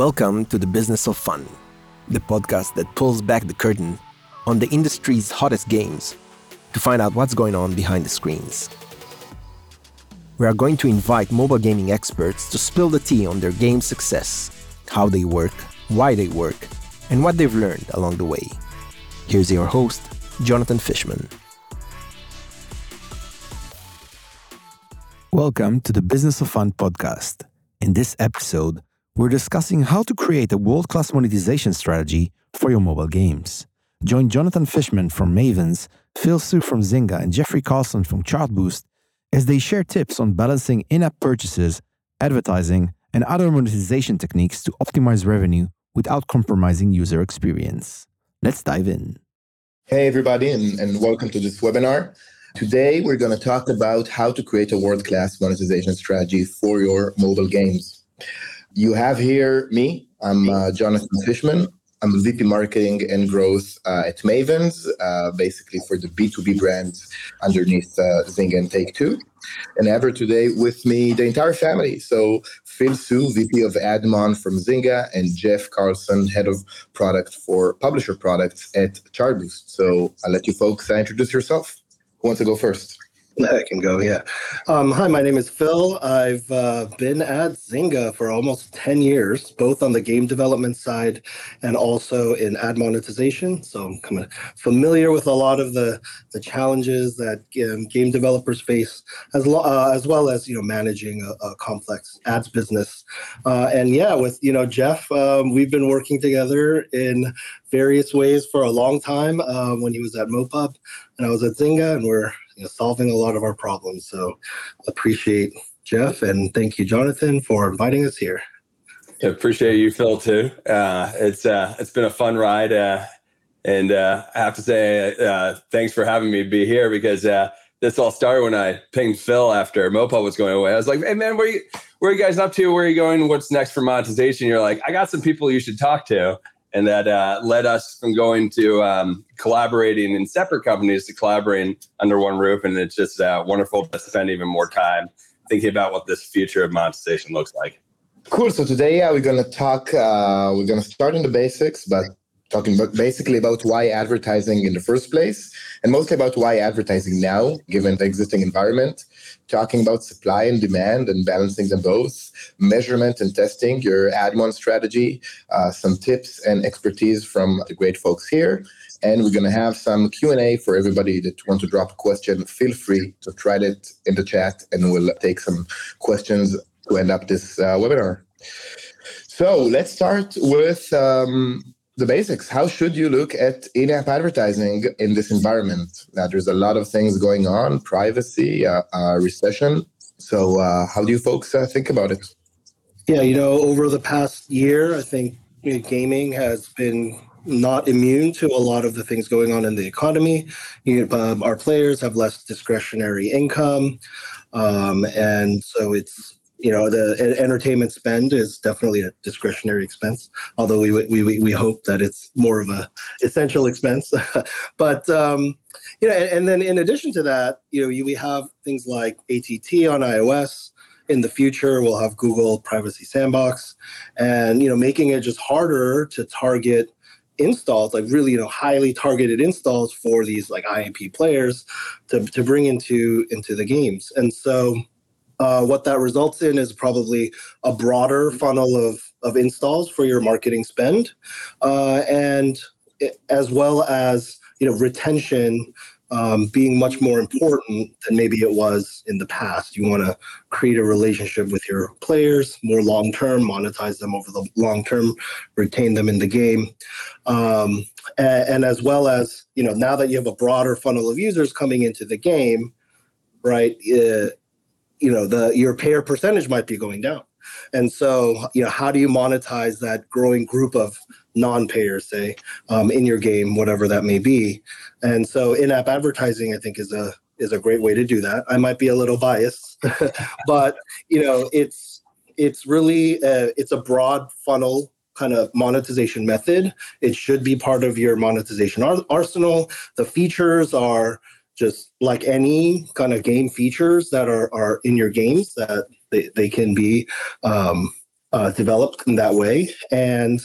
Welcome to the Business of Fun, the podcast that pulls back the curtain on the industry's hottest games to find out what's going on behind the screens. We are going to invite mobile gaming experts to spill the tea on their game success, how they work, why they work, and what they've learned along the way. Here's your host, Jonathan Fishman. Welcome to the Business of Fun podcast. In this episode, we're discussing how to create a world class monetization strategy for your mobile games. Join Jonathan Fishman from Mavens, Phil Suh from Zynga, and Jeffrey Carlson from Chartboost as they share tips on balancing in app purchases, advertising, and other monetization techniques to optimize revenue without compromising user experience. Let's dive in. Hey, everybody, and, and welcome to this webinar. Today, we're going to talk about how to create a world class monetization strategy for your mobile games. You have here me. I'm uh, Jonathan Fishman. I'm VP Marketing and Growth uh, at Mavens, uh, basically for the B2B brands underneath uh, and Take Two. And ever today with me the entire family. So Phil Suh, VP of Admon from Zynga, and Jeff Carlson, Head of Product for Publisher Products at Chartboost. So I'll let you folks introduce yourself. Who wants to go first? I can go, yeah. Um, hi, my name is Phil. I've uh, been at Zynga for almost 10 years, both on the game development side and also in ad monetization. So I'm kind of familiar with a lot of the, the challenges that um, game developers face, as, lo- uh, as well as you know managing a, a complex ads business. Uh, and yeah, with you know Jeff, um, we've been working together in various ways for a long time. Uh, when he was at MoPub and I was at Zynga, and we're you know, solving a lot of our problems. So appreciate Jeff and thank you, Jonathan, for inviting us here. Yeah, appreciate you, Phil, too. Uh, it's uh, it's been a fun ride, uh, and uh, I have to say uh, thanks for having me be here because uh, this all started when I pinged Phil after MoPub was going away. I was like, "Hey, man, where you where are you guys up to? Where are you going? What's next for monetization?" You're like, "I got some people you should talk to." And that uh, led us from going to um, collaborating in separate companies to collaborating under one roof. And it's just uh, wonderful to spend even more time thinking about what this future of monetization looks like. Cool. So today, yeah, we're going to talk. Uh, we're to start in the basics, but talking about basically about why advertising in the first place, and mostly about why advertising now, given the existing environment. Talking about supply and demand and balancing them both, measurement and testing, your AdMon strategy, uh, some tips and expertise from the great folks here, and we're going to have some q&a for everybody that wants to drop a question feel free to write it in the chat and we'll take some questions to end up this uh, webinar so let's start with um, the basics. How should you look at in-app advertising in this environment? Now, there's a lot of things going on: privacy, uh, uh, recession. So, uh, how do you folks uh, think about it? Yeah, you know, over the past year, I think you know, gaming has been not immune to a lot of the things going on in the economy. You know, um, our players have less discretionary income, um, and so it's you know the entertainment spend is definitely a discretionary expense although we we we hope that it's more of a essential expense. But um you know and, and, then in addition to that you know you, we have things like ATT on iOS. In the future we'll have google privacy sandbox. And you know making it just harder to target installs like really you know highly targeted installs for these like IAP players to, to bring into into the games. And so uh, what that results in is probably a broader funnel of, of installs for your marketing spend, uh, and as well as you know retention um, being much more important than maybe it was in the past. You want to create a relationship with your players more long term, monetize them over the long term, retain them in the game, um, and, and, as well as you know now that you have a broader funnel of users coming into the game, right? Uh, you know the your payer percentage might be going down. And so you know how do you monetize that growing group of non-payers say um, in your game whatever that may be? And so in-app advertising i think is a is a great way to do that. I might be a little biased but you know it's it's really a, it's a broad funnel kind of monetization method. It should be part of your monetization ar- arsenal. The features are just like any kind of game features that are, are in your games that they, they can be um, uh, developed in that way, and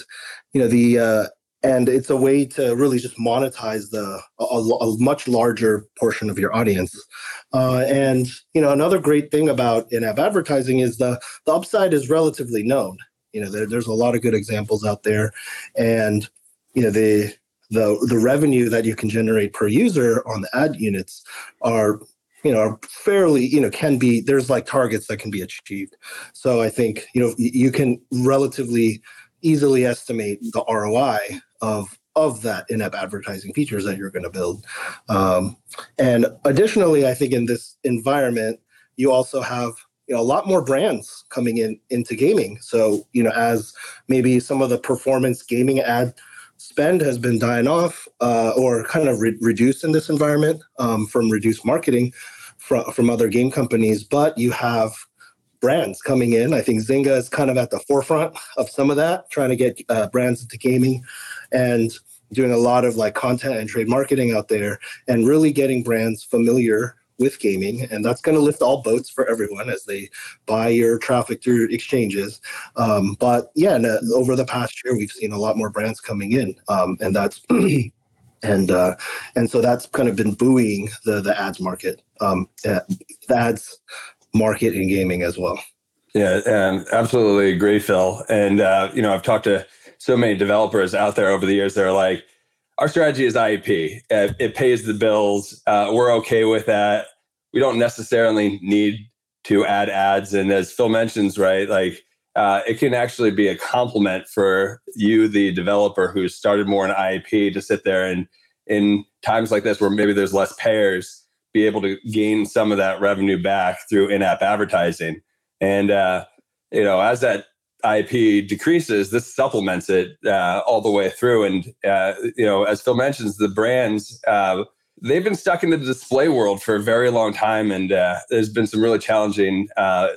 you know the uh, and it's a way to really just monetize the a, a much larger portion of your audience. Uh, and you know another great thing about in-app advertising is the the upside is relatively known. You know there, there's a lot of good examples out there, and you know the the the revenue that you can generate per user on the ad units are you know are fairly you know can be there's like targets that can be achieved. So i think you know you can relatively easily estimate the roi of of that in-app advertising features that you're going to build. Um, and additionally i think in this environment you also have you know a lot more brands coming in into gaming. So you know as maybe some of the performance gaming ad spend has been dying off uh, or kind of re- reduced in this environment um, from reduced marketing from, from other game companies. But you have brands coming in. I think Zynga is kind of at the forefront of some of that, trying to get uh, brands into gaming and doing a lot of like content and trade marketing out there and really getting brands familiar with gaming, and that's going to lift all boats for everyone as they buy your traffic through exchanges. Um, but yeah, over the past year, we've seen a lot more brands coming in, um, and that's and uh, and so that's kind of been buoying the the ads market, um, uh, the ads market in gaming as well. Yeah, and absolutely agree, Phil. And uh, you know, I've talked to so many developers out there over the years. They're like our strategy is IAP. It, it pays the bills. Uh, we're okay with that. We don't necessarily need to add ads. And as Phil mentions, right, like uh, it can actually be a complement for you, the developer who started more in IAP, to sit there and in times like this where maybe there's less payers, be able to gain some of that revenue back through in-app advertising. And uh, you know, as that IP decreases, this supplements it uh, all the way through. And uh, you know, as Phil mentions, the brands uh, they've been stuck in the display world for a very long time, and uh, there's been some really challenging uh,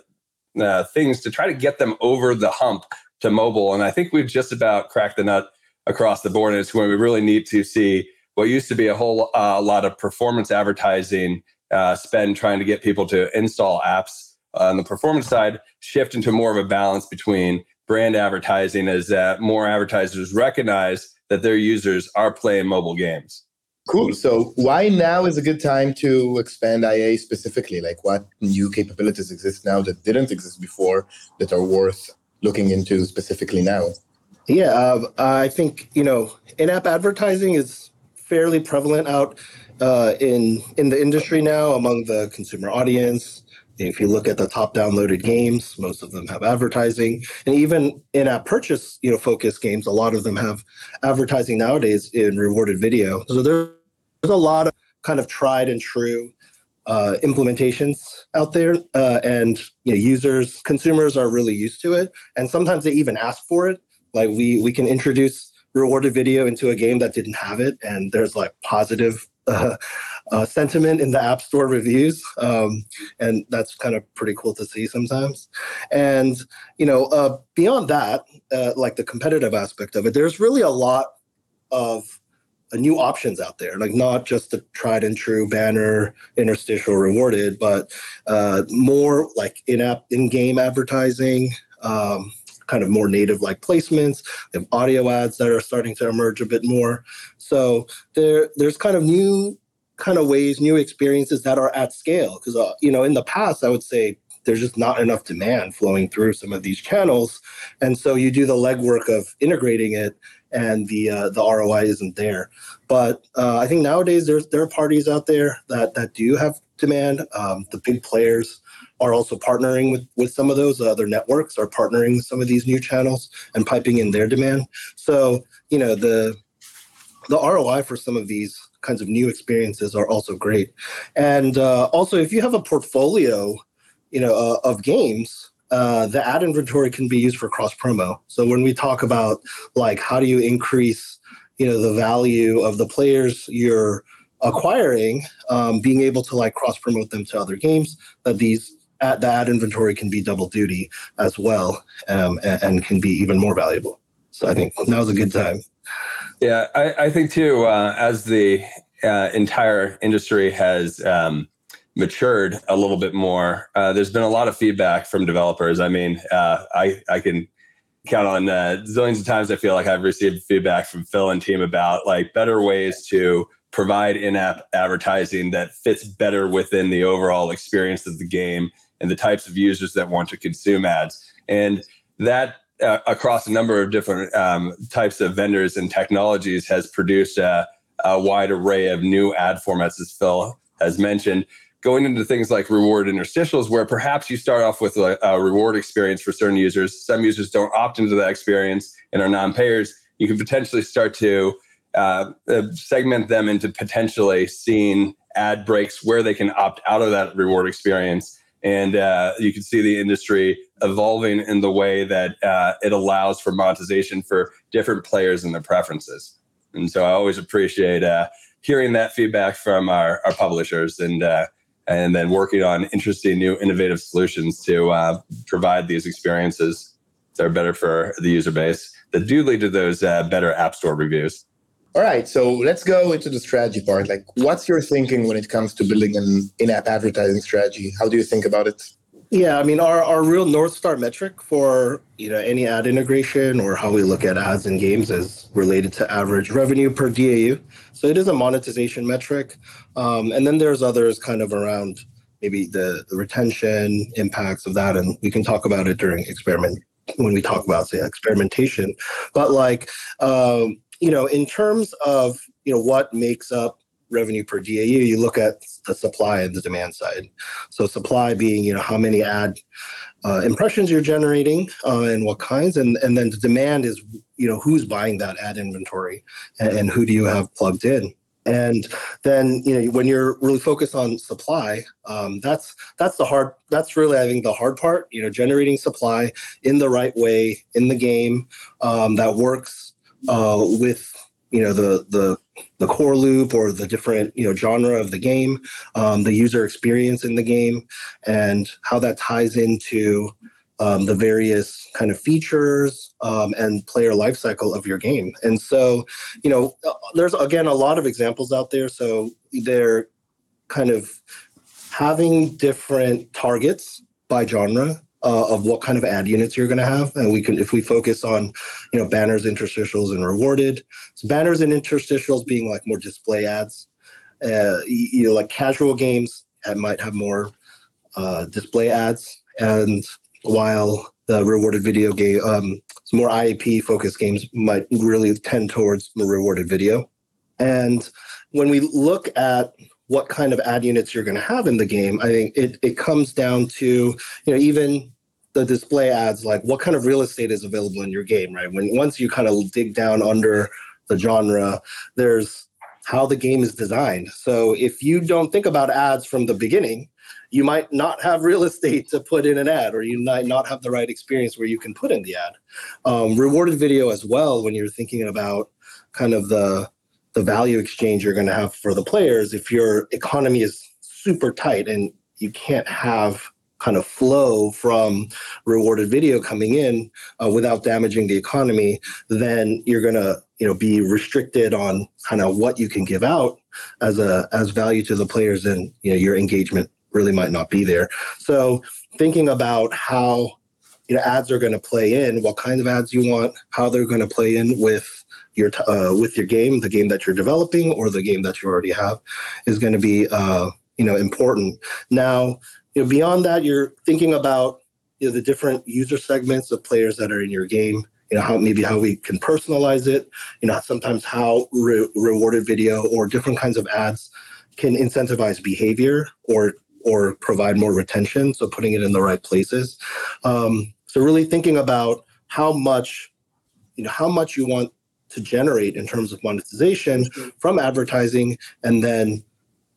uh, things to try to get them over the hump to mobile. And I think we've just about cracked the nut across the board. And it's when we really need to see what used to be a whole lot of performance advertising spend trying to get people to install apps on the performance side shift into more of a balance between brand advertising as that more advertisers recognize that their users are playing mobile games. Cool. So why now is a good time to expand IA specifically? Like what new capabilities exist now that didn't exist before that are worth looking into specifically now? Yeah, uh, I think you know in-app advertising is fairly prevalent out uh, in in the industry now among the consumer audience. If you look at the top downloaded games, most of them have advertising, and even in-app purchase, you know, focused games, a lot of them have advertising nowadays in rewarded video. So there's a lot of kind of tried and true uh, implementations out there, uh, and you know, users, consumers are really used to it, and sometimes they even ask for it. Like we we can introduce rewarded video into a game that didn't have it, and there's like positive uh, uh, sentiment in the App Store reviews, um, and that's kind of pretty cool to see sometimes. And you know, uh, beyond that, uh, like the competitive aspect of it, there's really a lot of uh, new options out there, like not just the tried and true banner, interstitial, rewarded, but uh, more like in-app, in-game advertising. Um, kind of more native like placements. They have audio ads that are starting to emerge a bit more. So there, there's kind of new kind of ways, new experiences that are at scale. Because uh, you know, in the past, I would say there's just not enough demand flowing through some of these channels, and so you do the legwork of integrating it, and the uh, the ROI isn't there. But uh, I think nowadays there's there are parties out there that that do have demand. Um, the big players are also partnering with with some of those other networks are partnering with some of these new channels and piping in their demand so you know the the roi for some of these kinds of new experiences are also great and uh, also if you have a portfolio you know uh, of games uh, the ad inventory can be used for cross promo so when we talk about like how do you increase you know the value of the players you're acquiring um, being able to like cross promote them to other games that these at the ad inventory can be double duty as well um, and, and, can be even more valuable. So I think now's a good time. Yeah, I, I think too, uh, as the uh, entire industry has um, matured a little bit more, uh, there's been a lot of feedback from developers. I mean, uh, I, I can count on uh, zillions of times. I feel like I've received feedback from Phil and team about like better ways to provide in-app advertising that fits better within the overall experience of the game and the types of users that want to consume ads. And that uh, across a number of different um, types of vendors and technologies has produced a, a, wide array of new ad formats, as Phil has mentioned. Going into things like reward interstitials, where perhaps you start off with a, a reward experience for certain users. Some users don't opt into that experience and are non payers. You can potentially start to uh, uh, segment them into potentially seeing ad breaks where they can opt out of that reward experience. And uh, you can see the industry evolving in the way that uh, it allows for monetization for different players and their preferences. And so I always appreciate uh, hearing that feedback from our, our publishers and uh, and then working on interesting new innovative solutions to provide these experiences that are better for the user base that do lead to those better app store reviews. All right, so let's go into the strategy part. Like, what's your thinking when it comes to building an in-app advertising strategy? How do you think about it? Yeah, I mean, our, our real North Star metric for you know any ad integration or how we look at ads in games is related to average revenue per DAU. So it is a monetization metric, um, and then there's others kind of around maybe the, the retention impacts of that, and we can talk about it during experiment when we talk about say experimentation. But like um, you know, in terms of you know what makes up revenue per DAU, you look at the supply and the demand side. So supply being you know how many ad uh, impressions you're generating uh, and what kinds, and and then the demand is you know who's buying that ad inventory and, and who do you have plugged in. And then you know when you're really focused on supply, um, that's that's the hard. That's really I think the hard part. You know, generating supply in the right way in the game um, that works uh, with you know the the the core loop or the different you know genre of the game, um, the user experience in the game, and how that ties into um, the various kind of features um, and player lifecycle of your game. And so, you know, uh, there's again a lot of examples out there. So they're kind of having different targets by genre uh, of what kind of ad units you're going to have. And we can, if we focus on, you know, banners, interstitials, and rewarded. So banners and interstitials being like more display ads. Uh, you know, like casual games might have more uh, display ads, and while the rewarded video game, um, more IAP focused games might really tend towards the rewarded video. And when we look at what kind of ad units you're going to have in the game, I think it, it comes down to, you know, even the display ads, like what kind of real estate is available in your game, right? When once you kind of dig down under the genre, there's how the game is designed. So if you don't think about ads from the beginning, you might not have real estate to put in an ad, or you might not have the right experience where you can put in the ad. Um, rewarded video as well, when you're thinking about kind of the the value exchange you're going to have for the players if your economy is super tight and you can't have kind of flow from rewarded video coming in uh, without damaging the economy then you're going to you know be restricted on kind of what you can give out as a as value to the players and you know your engagement really might not be there. So thinking about how you know ads are going to play in what kind of ads you want how they're going to play in with your uh, with your game, the game that you're developing or the game that you already have, is going to be uh, you know important. Now, you know, beyond that, you're thinking about you know, the different user segments of players that are in your game. You know how maybe how we can personalize it. You know sometimes how re- rewarded video or different kinds of ads can incentivize behavior or or provide more retention. So putting it in the right places. Um, so really thinking about how much you know how much you want to generate in terms of monetization from advertising and then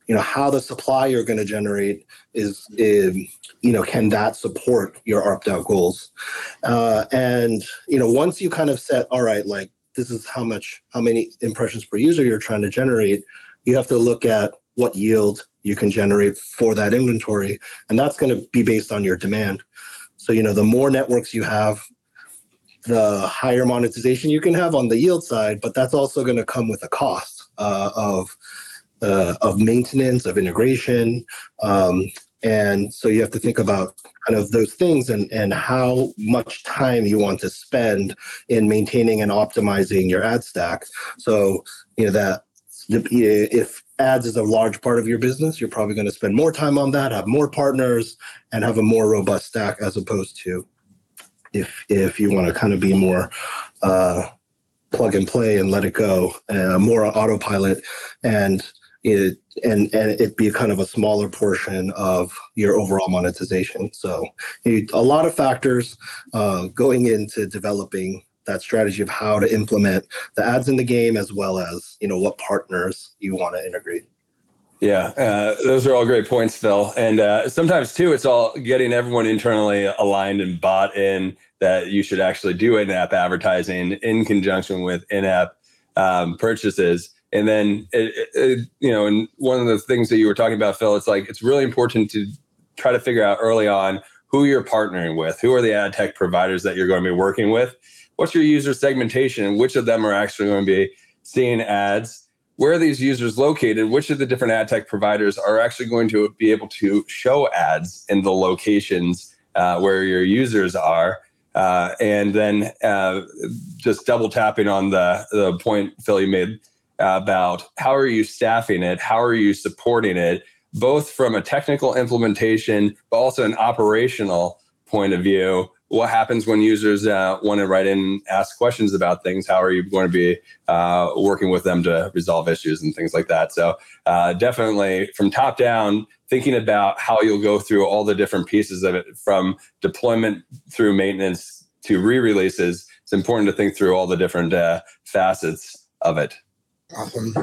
you know how the supply you're going to generate is, is, you know can that support your ARPDAU goals? Uh, and you know once you kind of set all right like this is how much how many impressions per user you're trying to generate you have to look at what yield you can generate for that inventory and that's going to be based on your demand. So you know the more networks you have the higher monetization you can have on the yield side, but that's also going to come with a cost uh, of uh, of maintenance, of integration, um, and so you have to think about kind of those things and and how much time you want to spend in maintaining and optimizing your ad stack. So you know that if ads is a large part of your business you're probably going to spend more time on that have more partners and have a more robust stack as opposed to if if you want to kind of be more uh, plug and play and let it go, uh, more autopilot, and it and and it be kind of a smaller portion of your overall monetization. So a lot of factors uh, going into developing that strategy of how to implement the ads in the game as well as you know what partners you want to integrate. Yeah, uh, those are all great points, Phil. And uh, sometimes too, it's all getting everyone internally aligned and bought in that you should actually do in-app advertising in conjunction with in-app um, purchases. And then, it, it, you know, and one of the things that you were talking about, Phil, it's like it's really important to try to figure out early on who you're partnering with, who are the ad tech providers that you're going to be working with, what's your user segmentation, and which of them are actually going to be seeing ads where are these users located? Which of the different ad tech providers are actually going to be able to show ads in the locations uh, where your users are? Uh, and then uh, just double tapping on the, the point Phil you made about how are you staffing it? How are you supporting it? Both from a technical implementation, but also an operational point of view what happens when users uh, want to write in and ask questions about things how are you going to be uh, working with them to resolve issues and things like that so uh, definitely from top down thinking about how you'll go through all the different pieces of it from deployment through maintenance to re-releases it's important to think through all the different uh, facets of it awesome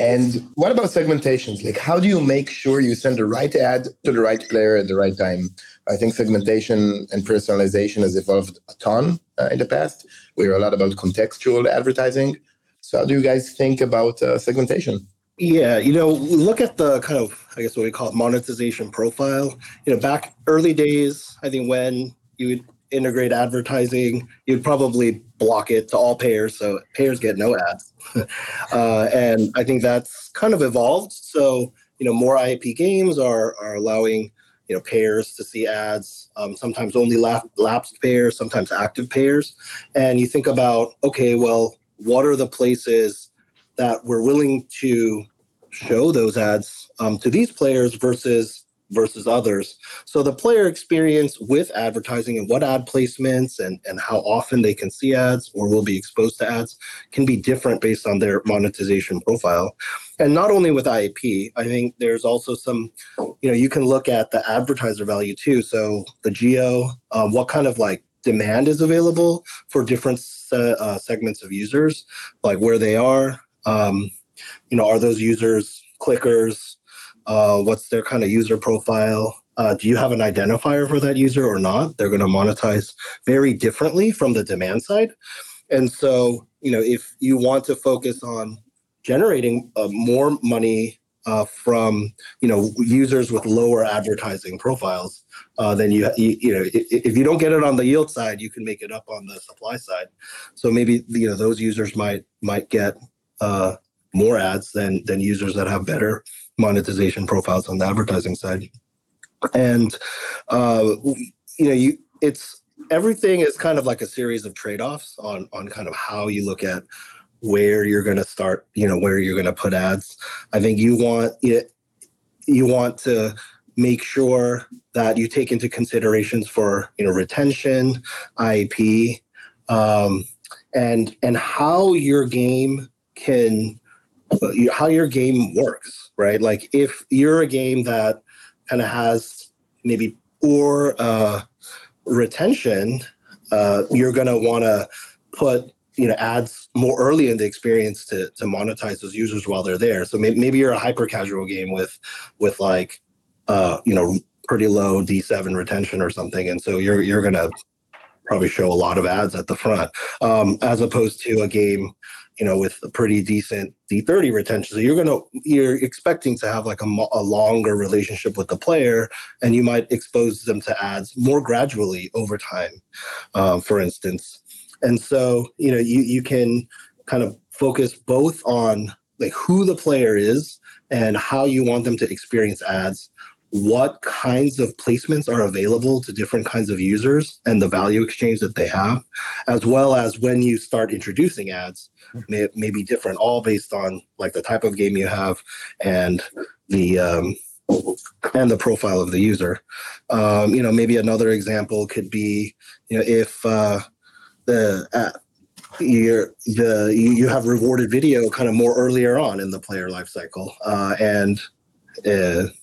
and what about segmentations? Like, how do you make sure you send the right ad to the right player at the right time? I think segmentation and personalization has evolved a ton uh, in the past. We hear a lot about contextual advertising. So, how do you guys think about uh, segmentation? Yeah, you know, look at the kind of, I guess, what we call monetization profile. You know, back early days, I think when you would integrate advertising, you'd probably block it to all payers, so payers get no ads. uh, and I think that's kind of evolved. So you know, more IAP games are are allowing you know payers to see ads. Um, sometimes only lap, lapsed payers, sometimes active payers. And you think about okay, well, what are the places that we're willing to show those ads um, to these players versus versus others. So the player experience with advertising and what ad placements and, and how often they can see ads or will be exposed to ads can be different based on their monetization profile. And not only with IAP, I think there's also some, you know, you can look at the advertiser value too. So the geo, um, what kind of like demand is available for different uh, segments of users, like where they are. Um, you know, are those users clickers? Uh, what's their kind of user profile? Uh, do you have an identifier for that user or not? They're going to monetize very differently from the demand side. And so you know if you want to focus on generating uh, more money uh, from you know users with lower advertising profiles uh, then you, you you know if, if you don't get it on the yield side you can make it up on the supply side. So maybe you know those users might might get uh, more ads than than users that have better monetization profiles on the advertising side. And uh, you know, you it's everything is kind of like a series of trade-offs on on kind of how you look at where you're going to start, you know, where you're going to put ads. I think you want it you want to make sure that you take into considerations for you know retention, IAP, um, and and how your game can how your game works, right? Like if you're a game that kind of has maybe poor uh, retention, uh, you're going to want to put you know ads more early in the experience to to monetize those users while they're there. So maybe, maybe you're a hyper casual game with with like uh, you know pretty low D7 retention or something, and so you're you're going to probably show a lot of ads at the front, um, as opposed to a game you know, with a pretty decent D30 retention. So you're gonna you're expecting to have like a, a longer relationship with the player, and you might expose them to ads more gradually over time, um, for instance. And so you know you you can kind of focus both on like who the player is and how you want them to experience ads what kinds of placements are available to different kinds of users and the value exchange that they have, as well as when you start introducing ads, may, may be different, all based on like the type of game you have and the um, and the profile of the user. Um, you know, maybe another example could be, you know, if uh, the uh, you're the you, have rewarded video kind of more earlier on in the player life cycle, uh, and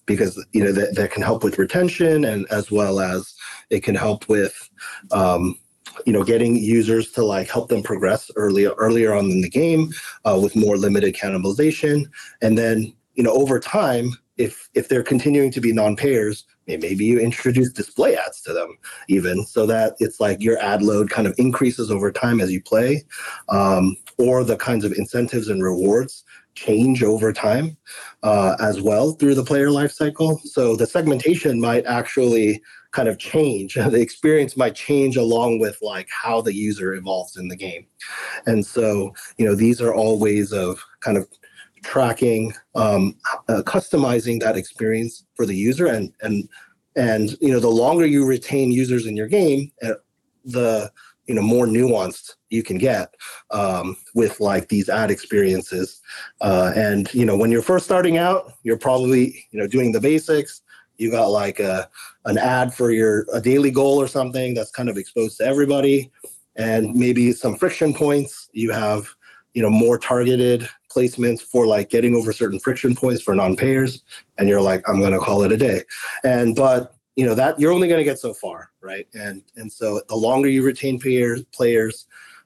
because you know that, that can help with retention and as well as it can help with um, you know getting users to like help them progress earlier earlier on in the game uh, with more limited cannibalization. And then you know over time if if they're continuing to be non-payers maybe you introduce display ads to them even so that it's like your ad load kind of increases over time as you play um, or the kinds of incentives and rewards change over time uh, as well through the player life cycle. So the segmentation might actually kind of change. The experience might change along with like how the user evolves in the game. And so, you know, these are all ways of kind of tracking, um, uh, customizing that experience for the user and and and you know the longer you retain users in your game, uh, the you know more nuanced you can get um, with like these ad experiences. Uh, and you know when you're first starting out you're probably you know doing the basics. You got like a an ad for your a daily goal or something that's kind of exposed to everybody. And maybe some friction points. You have you know more targeted placements for like getting over certain friction points for non-payers. And you're like i'm going to call it a day. And but you know that you're only going to get so far right? And and so the longer you retain players players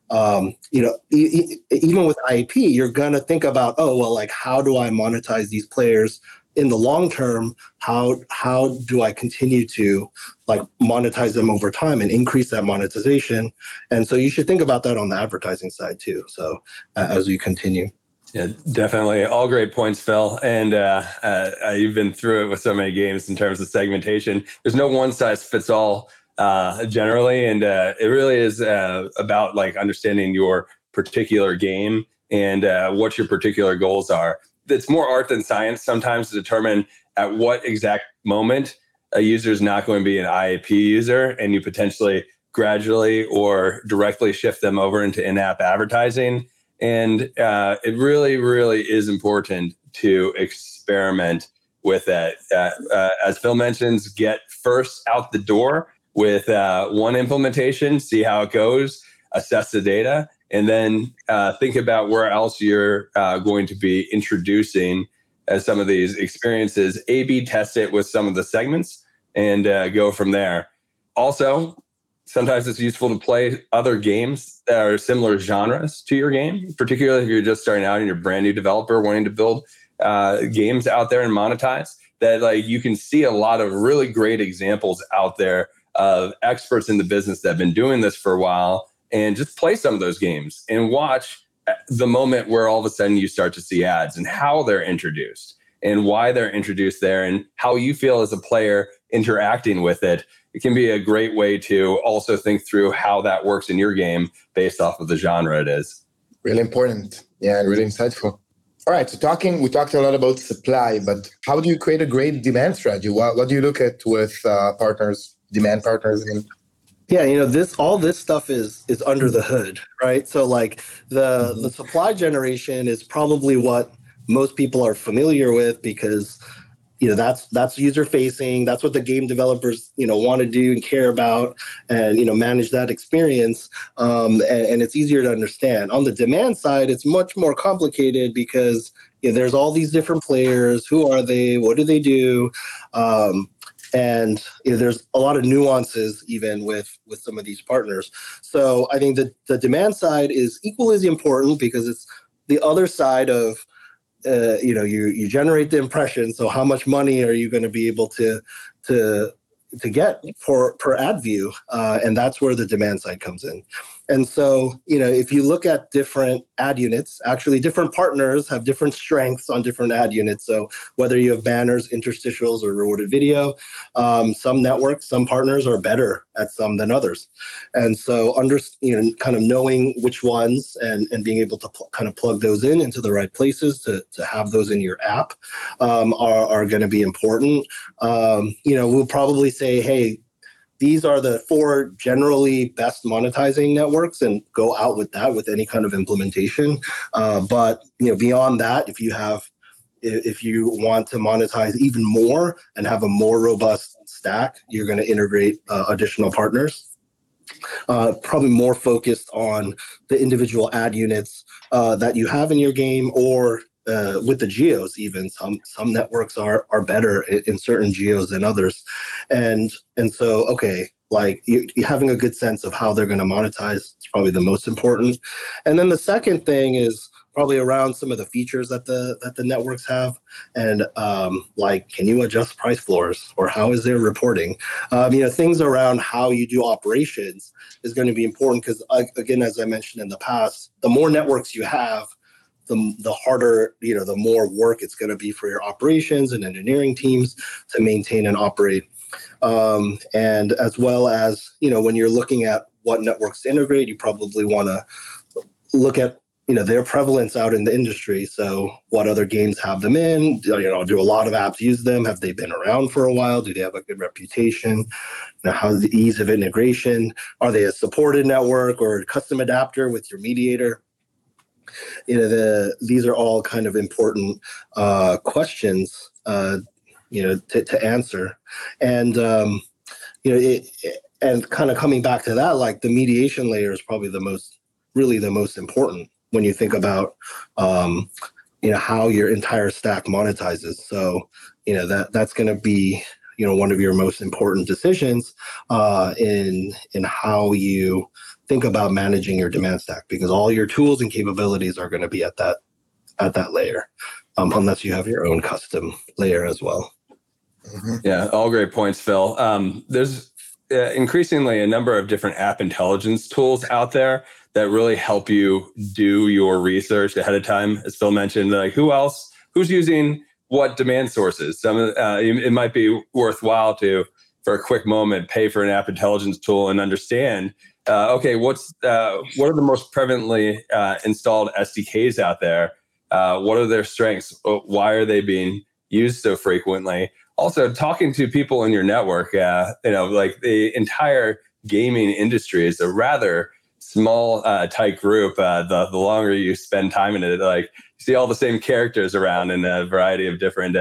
um, you know e- e- even with iap you're going to think about oh well like how do i monetize these players in the long term? How how do i continue to like monetize them over time and increase that monetization? And so you should think about that on the advertising side too so uh, as you continue yeah, definitely. All great points, Phil. And uh, uh, you've been through it with so many games in terms of segmentation. There's no one size fits all uh, generally, and uh, it really is uh, about like understanding your particular game and uh, what your particular goals are. It's more art than science sometimes to determine at what exact moment a user is not going to be an IAP user, and you potentially gradually or directly shift them over into in-app advertising and uh, it really, really is important to experiment with that. Uh, uh, as Phil mentions, get first out the door with uh, one implementation, see how it goes, assess the data, and then uh, think about where else you're uh, going to be introducing some of these experiences. A B test it with some of the segments and go from there. Also, sometimes it's useful to play other games that are similar genres to your game, particularly if you're just starting out and you're a brand new developer wanting to build uh, games out there and monetize. That like you can see a lot of really great examples out there of experts in the business that have been doing this for a while, and just play some of those games and watch the moment where all of a sudden you start to see ads and how they're introduced and why they're introduced there and how you feel as a player interacting with it it can be a great way to also think through how that works in your game based off of the genre it is. Really important. Yeah, and really insightful. All right, so talking, we talked a lot about supply, but how do you create a great demand strategy? What, what do you look at with uh, partners, demand partners? And- yeah, you know this. All this stuff is is under the hood, right? So like the the supply generation is probably what most people are familiar with because you know that's that's user facing that's what the game developers you know want to do and care about and you know manage that experience um, and, and, it's easier to understand. On the demand side it's much more complicated because you know, there's all these different players who are they what do they do um, and you know, there's a lot of nuances even with with some of these partners. So i think that the demand side is equally as important because it's the other side of uh, you know you you generate the impression. So how much money are you going to be able to to to get for per ad view? Uh, and that's where the demand side comes in And so, you know, if you look at different ad units, actually different partners have different strengths on different ad units. So whether you have banners, interstitials, or rewarded video, um, some networks, some partners are better at some than others. And so under, you know, kind of knowing which ones and, and being able to pl- kind of plug those in into the right places to, to have those in your app um, are, are going to be important. Um, you know, we'll probably say, hey, these are the four generally best monetizing networks and go out with that with any kind of implementation. Uh, but you know beyond that if you have if you want to monetize even more and have a more robust stack you're going to integrate uh, additional partners. Uh, probably more focused on the individual ad units uh, that you have in your game or uh, with the geos even some some networks are are better in, in certain geos than others. And and so okay like you, you having a good sense of how they're going to monetize is probably the most important. And then the second thing is probably around some of the features that the that the networks have. And um, like can you adjust price floors or how is their reporting? Um, you know things around how you do operations is going to be important because again as i mentioned in the past the more networks you have the, the harder, you know, the more work it's going to be for your operations and engineering teams to maintain and operate. Um, and as well as, you know, when you're looking at what networks to integrate, you probably want to look at, you know, their prevalence out in the industry. So what other games have them in? You know, do a lot of apps use them? Have they been around for a while? Do they have a good reputation? Know, how's the ease of integration? Are they a supported network or a custom adapter with your mediator? You know the these are all kind of important uh, questions uh, you know to, to answer. And um, you know it, and kind of coming back to that like the mediation layer is probably the most really the most important when you think about um, you know how your entire stack monetizes. So you know that that's going to be you know one of your most important decisions uh, in in how you think about managing your demand stack because all your tools and capabilities are going to be at that at that layer um, unless you have your own custom layer as well. Mm-hmm. yeah all great points phil. Um, there's uh, increasingly a number of different app intelligence tools out there that really help you do your research ahead of time. As phil mentioned like who else who's using what demand sources? Some uh, it might be worthwhile to for a quick moment pay for an app intelligence tool and understand uh, okay, what's uh, what are the most prevalently uh, installed SDKs out there? Uh, what are their strengths? Uh, why are they being used so frequently? Also, talking to people in your network, uh, you know, like the entire gaming industry is a rather small, tight group. the the longer you spend time in it, like you see all the same characters around in a variety of different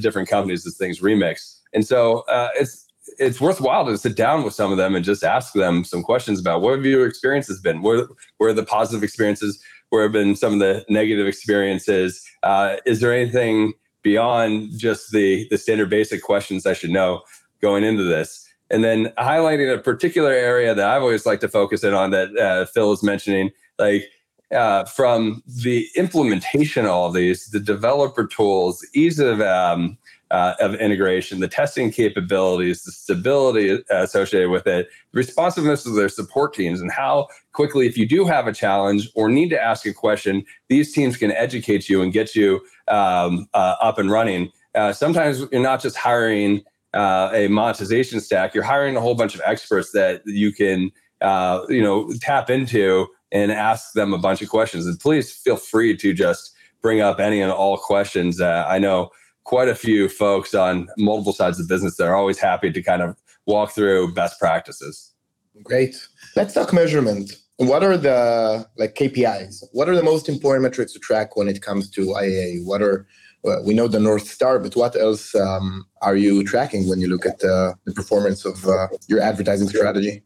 different companies as things remix, and so it's it's worthwhile to sit down with some of them and just ask them some questions about what have your experiences been? Where, where the positive experiences? Where have been some of the negative experiences? Uh, is there anything beyond just the the standard basic questions I should know going into this? And then highlighting a particular area that I've always liked to focus in on that uh, Phil was mentioning, like uh, from the implementation of all these, the developer tools, ease of um, uh, of integration, the testing capabilities, the stability associated with it, the responsiveness of their support teams, and how quickly, if you do have a challenge or need to ask a question, these teams can educate you and get you um, uh, up and running. Uh, sometimes you're not just hiring uh, a monetization stack; you're hiring a whole bunch of experts that you can, uh, you know, tap into and ask them a bunch of questions. And please feel free to just bring up any and all questions. I know quite a few folks on multiple sides of the business that are always happy to kind of walk through best practices. Great. Let's talk measurement. What are the like KPIs? What are the most important metrics to track when it comes to IAA? What are well, we know the North Star, but what else um, are you tracking when you look at uh, the performance of uh, your advertising strategy?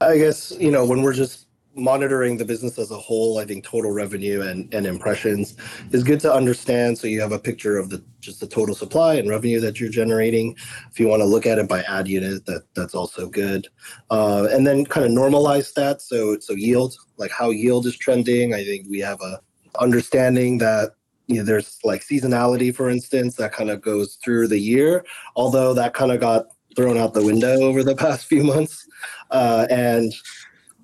I guess you know when we're just monitoring the business as a whole, I think total revenue and, and impressions is good to understand. So you have a picture of the just the total supply and revenue that you're generating. If you want to look at it by ad unit, that that's also good. Uh, and then kind of normalize that. So so yield, like how yield is trending. I think we have a understanding that you know there's like seasonality, for instance, that kind of goes through the year. Although that kind of got thrown out the window over the past few months. Uh, and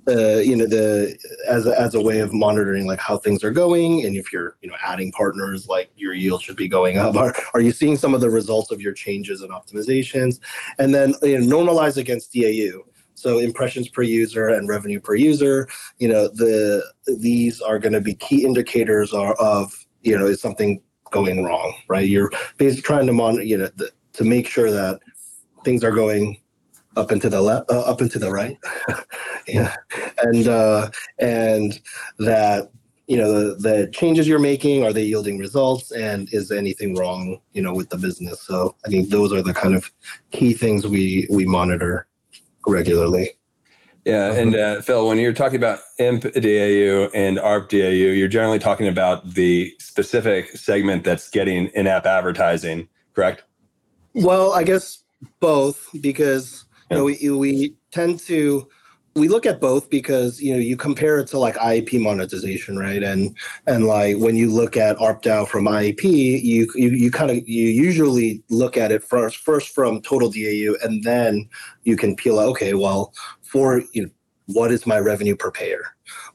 uh, you know the as a, as a way of monitoring like how things are going and if you're you know adding partners like your yield should be going up. Are, are you seeing some of the results of your changes and optimizations? And then you know, normalize against dau so impressions per user and revenue per user you know the these are going to be key indicators are of you know is something going wrong right? You're basically trying to monitor you know the, to make sure that things are going up and to the left, uh, up and to the right, yeah, and uh, and that you know the, the changes you're making are they yielding results, and is anything wrong, you know, with the business? So I think those are the kind of key things we we monitor regularly. Yeah, and uh, Phil, when you're talking about IMP DAU and ARP DAU, you're generally talking about the specific segment that's getting in-app advertising, correct? Well, I guess both because you know, we, we tend to we look at both because you know you compare it to like IAP monetization, right? And and like when you look at ARPDAU from IAP, you you, you kind of you usually look at it first first from total DAU, and then you can peel out. Okay, well, for you know, what is my revenue per payer,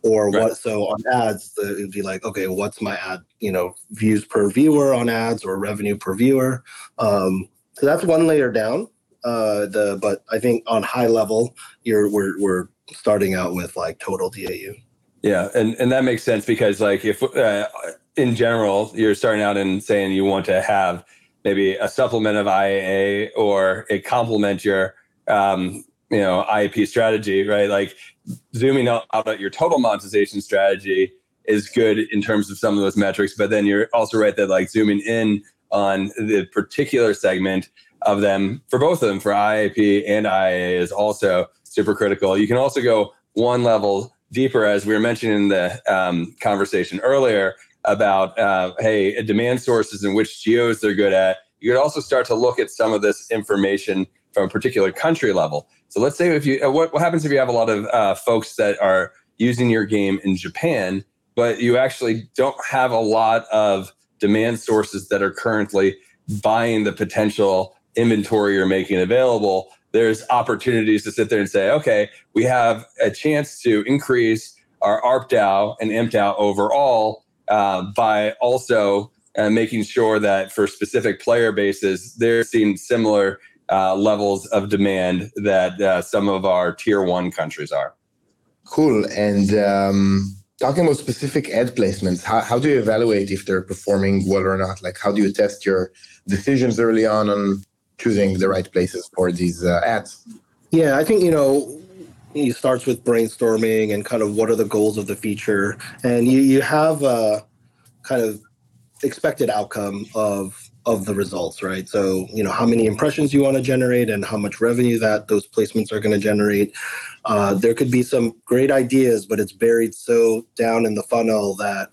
or right. what? So on ads, the, it'd be like, okay, what's my ad? You know, views per viewer on ads, or revenue per viewer. Um, so that's one layer down uh, the but I think on high level, you're we're we're starting out with like total DAU. Yeah, and and that makes sense because like if uh, in general you're starting out and saying you want to have maybe a supplement of IAA or a complement your um, you know IAP strategy, right? Like zooming out, out at your total monetization strategy is good in terms of some of those metrics, but then you're also right that like zooming in on the particular segment of them for both of them for IAP and IAA is also super critical. You can also go one level deeper, as we were mentioning in the um, conversation earlier about uh, hey demand sources and which geos they're good at. You could also start to look at some of this information from a particular country level. So let's say if you uh, what, what happens if you have a lot of uh, folks that are using your game in Japan, but you actually don't have a lot of demand sources that are currently buying the potential inventory you're making available, there's opportunities to sit there and say, okay, we have a chance to increase our ARPDAU and MDAU overall uh, by also uh, making sure that for specific player bases, they're seeing similar uh, levels of demand that uh, some of our tier one countries are. Cool. And um, talking about specific ad placements, how, how do you evaluate if they're performing well or not? Like, how do you test your decisions early on on choosing the right places for these uh, ads? Yeah, I think you know it starts with brainstorming and kind of what are the goals of the feature, and you you have a kind of expected outcome of of the results, right? So you know how many impressions you want to generate and how much revenue that those placements are going to generate. Uh, there could be some great ideas, but it's buried so down in the funnel that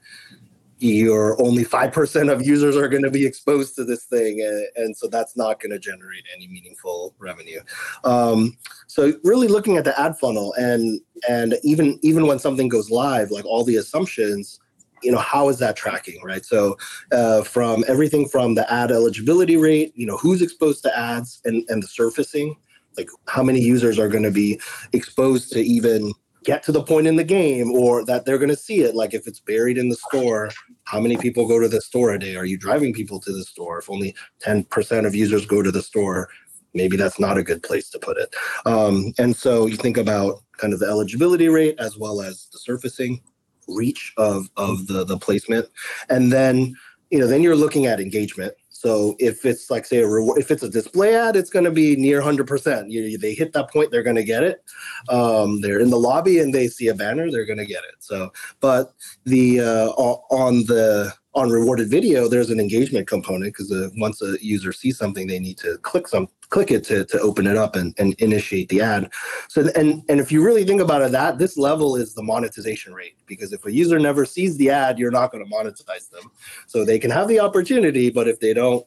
you're only 5% of users are going to be exposed to this thing and, and so that's not going to generate any meaningful revenue. Um, so really looking at the ad funnel and and even even when something goes live like all the assumptions you know how is that tracking right? So uh, from everything from the ad eligibility rate you know who's exposed to ads and and the surfacing like how many users are going to be exposed to even get to the point in the game or that they're going to see it. Like if it's buried in the store how many people go to the store a day? Are you driving people to the store? If only 10% of users go to the store maybe that's not a good place to put it. Um, and so you think about kind of the eligibility rate as well as the surfacing reach of of the the placement. And then you know then you're looking at engagement so if it's like say a reward, if it's a display ad, it's going to be near 100%. You, they hit that point, they're going to get it. Um, they're in the lobby and they see a banner, they're going to get it. So, but the uh, on the on rewarded video, there's an engagement component because uh, once a user sees something, they need to click some click it to, to open it up and, and initiate the ad. So and and if you really think about it, that this level is the monetization rate because if a user never sees the ad, you're not going to monetize them. So they can have the opportunity, but if they don't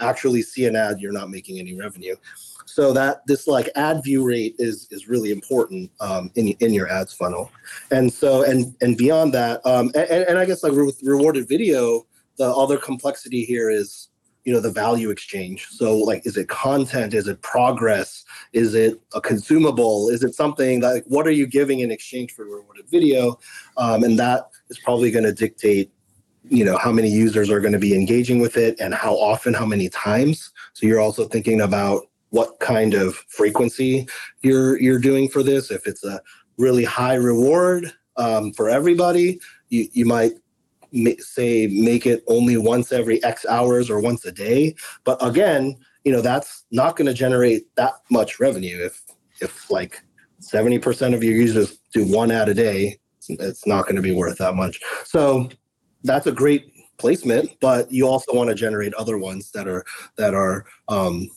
actually see an ad, you're not making any revenue. So that this like ad view rate is is really important um, in in your ads funnel, and so and and beyond that, um, and, and I guess like with rewarded video, the other complexity here is you know the value exchange. So like is it content? Is it progress? Is it a consumable? Is it something that like, what are you giving in exchange for? Rewarded video? Um, and that is probably going to dictate you know how many users are going to be engaging with it and how often how many times. So you're also thinking about what kind of frequency you're you're doing for this. If it's a really high reward um, for everybody you, you might say make it only once every x hours or once a day. But again you know that's not going to generate that much revenue if if like 70% of your users do one ad a day. It's not going to be worth that much. So that's a great placement but you also want to generate other ones that are that are um,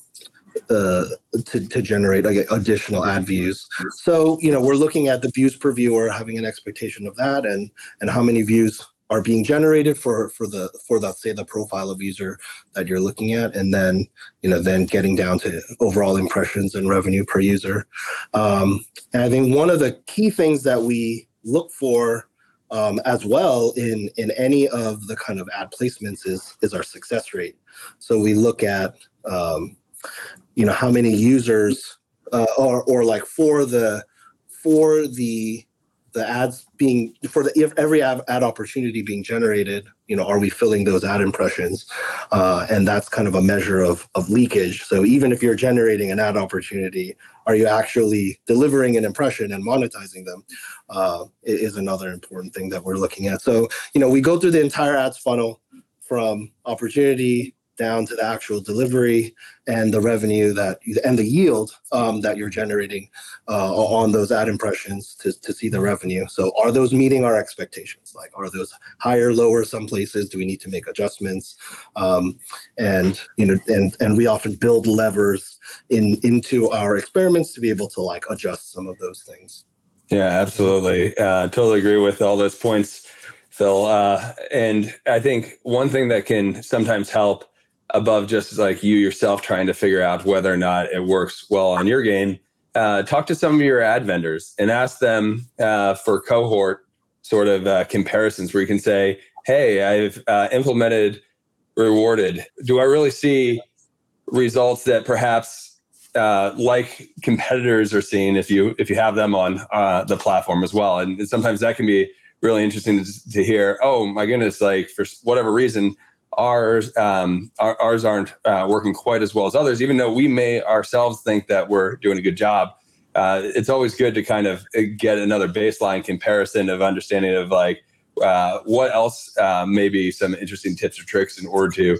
uh, to, to generate like, additional ad views. So, you know, we're looking at the views per viewer, having an expectation of that and and how many views are being generated for for the for the say the profile of user that you're looking at and then you know then getting down to overall impressions and revenue per user. Um, and i think one of the key things that we look for um, as well in in any of the kind of ad placements is is our success rate. So we look at um, you know how many users uh, or or like for the for the the ads being for the if every ad, ad, opportunity being generated you know are we filling those ad impressions? Uh, and that's kind of a measure of of leakage. So even if you're generating an ad opportunity are you actually delivering an impression and monetizing them? Uh, is another important thing that we're looking at. So you know we go through the entire ads funnel from opportunity down to the actual delivery and the revenue that and the yield um, that you're generating uh, on those ad impressions to, to see the revenue. So are those meeting our expectations? Like are those higher, lower? Some places do we need to make adjustments? Um, and you know, and and we often build levers in into our experiments to be able to like adjust some of those things. Yeah, absolutely. Uh, totally agree with all those points. Phil. Uh, and I think one thing that can sometimes help above just like you yourself trying to figure out whether or not it works well on your game, uh, talk to some of your ad vendors and ask them uh, for cohort sort of uh, comparisons where you can say, hey, I've uh, implemented rewarded. Do I really see results that perhaps uh, like competitors are seeing if you if you have them on uh, the platform as well? And sometimes that can be really interesting to, to hear. Oh my goodness! Like for whatever reason, ours um, our, ours aren't uh, working quite as well as others, even though we may ourselves think that we're doing a good job. Uh, it's always good to kind of uh, get another baseline comparison of understanding of like uh, what else uh, maybe some interesting tips or tricks in order to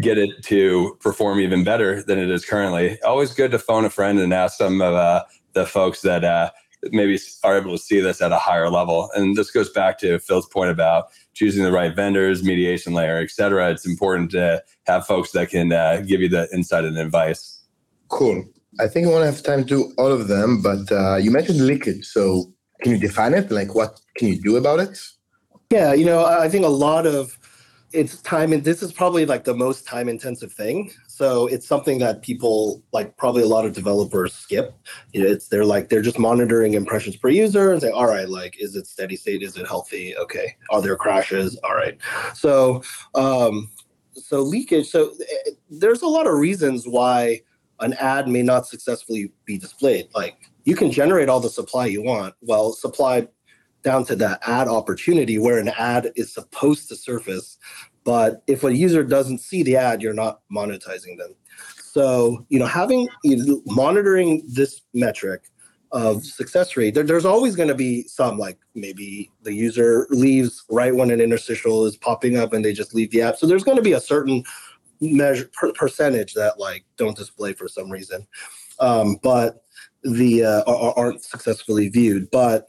get it to perform even better than it is currently. Always good to phone a friend and ask some of uh, the folks that uh, maybe are able to see this at a higher level. And this goes back to Phil's point about choosing the right vendors, mediation layer, et cetera. It's important to have folks that can uh, give you the insight and advice. Cool. I think I won't have time to do all of them, but uh, you mentioned leakage. So can you define it? Like, what can you do about it? Yeah, you know, I think a lot of it's time and this is probably like the most time intensive thing so it's something that people like probably a lot of developers skip. You know, it's they're like they're just monitoring impressions per user and say all right like is it steady state? Is it healthy? Okay. Are there crashes? All right. So um so leakage so eh, there's a lot of reasons why an ad may not successfully be displayed. Like you can generate all the supply you want. Well supply down to that ad opportunity where an ad is supposed to surface. But if a user doesn't see the ad, you're not monetizing them. So, you know, having you know, monitoring this metric of success rate, there, there's always going to be some like maybe the user leaves right when an interstitial is popping up and they just leave the app. So there's going to be a certain measure per, percentage that like don't display for some reason, um, but the uh, aren't successfully viewed. But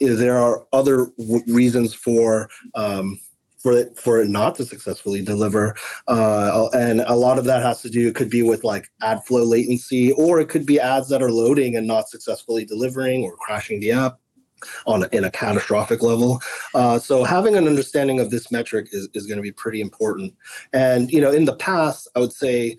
there are other w- reasons for um, for it for it not to successfully deliver uh, and a lot of that has to do it could be with like ad flow latency or it could be ads that are loading and not successfully delivering or crashing the app on in a catastrophic level. Uh, so having an understanding of this metric is, is going to be pretty important. And you know in the past i would say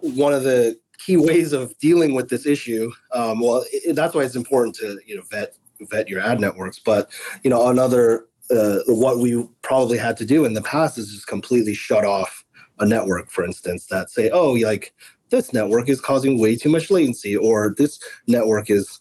one of the key ways of dealing with this issue um, well it, that's why it's important to you know vet vet your ad networks. But you know, another uh, what we probably had to do in the past is just completely shut off a network, for instance, that say, oh, like this network is causing way too much latency, or this network is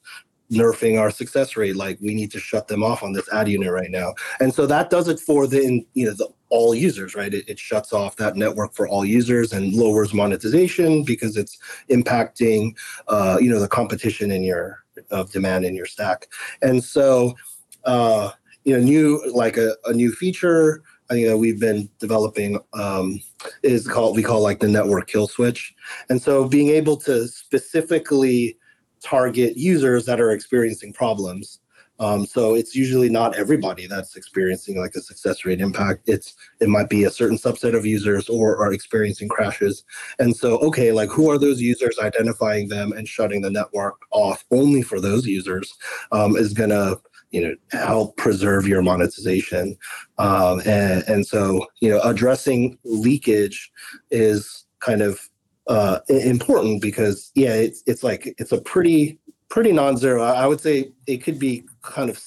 nerfing our success rate. Like we need to shut them off on this ad unit right now. And so that does it for the you know the all users, right? It, it shuts off that network for all users and lowers monetization because it's impacting uh, you know the competition in your of demand in your stack. And so uh, you know new like a, a new feature I think that we've been developing um, is called we call like the network kill switch, and so being able to specifically target users that are experiencing problems. Um, so it's usually not everybody that's experiencing like a success rate impact. It's it might be a certain subset of users or are experiencing crashes. And so okay, like who are those users? Identifying them and shutting the network off only for those users um, is gonna you know help preserve your monetization. Um, and and so you know addressing leakage is kind of uh, important because yeah, it's it's like it's a pretty pretty non-zero. I would say it could be kind of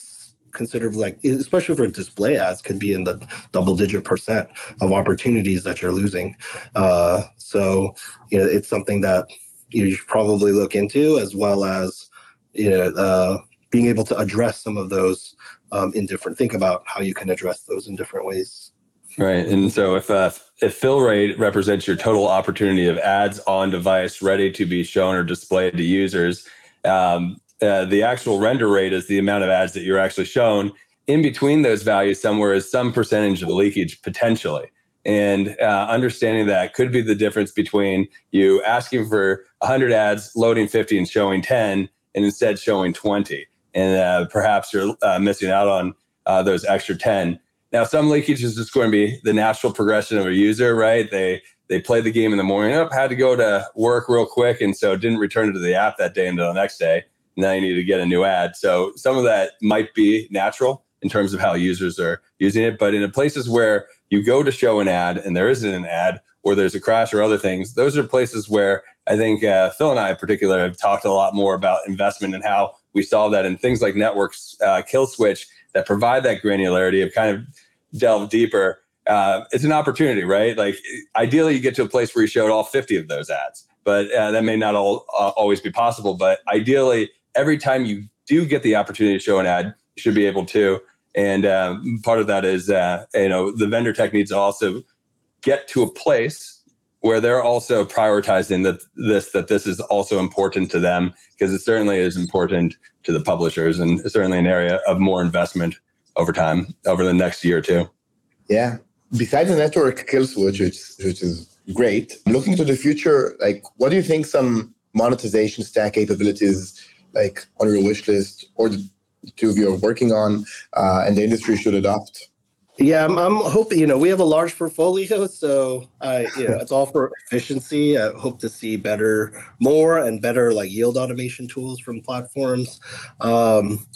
considered like especially for display ads could be in the double digit percent of opportunities that you're losing uh, so you know it's something that you should probably look into as well as you know uh, being able to address some of those um, in different think about how you can address those in different ways Right. And so if uh, if fill rate represents your total opportunity of ads on device ready to be shown or displayed to users, um, uh, the actual render rate is the amount of ads that you're actually shown. In between those values, somewhere is some percentage of leakage potentially. And uh, understanding that could be the difference between you asking for 100 ads, loading 50 and showing 10, and instead showing 20. And uh, perhaps you're uh, missing out on uh, those extra 10 now, some leakage is just going to be the natural progression of a user, right? They they play the game in the morning, up, oh, had to go to work real quick, and so didn't return to the app that day until the next day. Now you need to get a new ad. So some of that might be natural in terms of how users are using it, but in places where you go to show an ad and there isn't an ad, or there's a crash or other things, those are places where I think uh, Phil and I in particular have talked a lot more about investment and how we solve that and things like networks uh, kill switch that provide that granularity of kind of delve deeper, uh, it's an opportunity, right? Like ideally, you get to a place where you showed all 50 of those ads, but uh, that may not all, uh, always be possible. But ideally, every time you do get the opportunity to show an ad, you should be able to. And um, part of that is, uh, you know, the vendor tech needs to also get to a place where they're also prioritizing that this that this is also important to them because it certainly is important to the publishers and certainly an area of more investment over time over the next year or two. Yeah. Besides the network kill switch, which, which is great, looking to the future, like what do you think some monetization stack capabilities like on your wish list or the two of you are working on uh, and the industry should adopt? Yeah, I'm, I'm, hoping, you know, we have a large portfolio, so I, you know, it's all for efficiency. I hope to see better, more and better like yield automation tools from platforms. Um,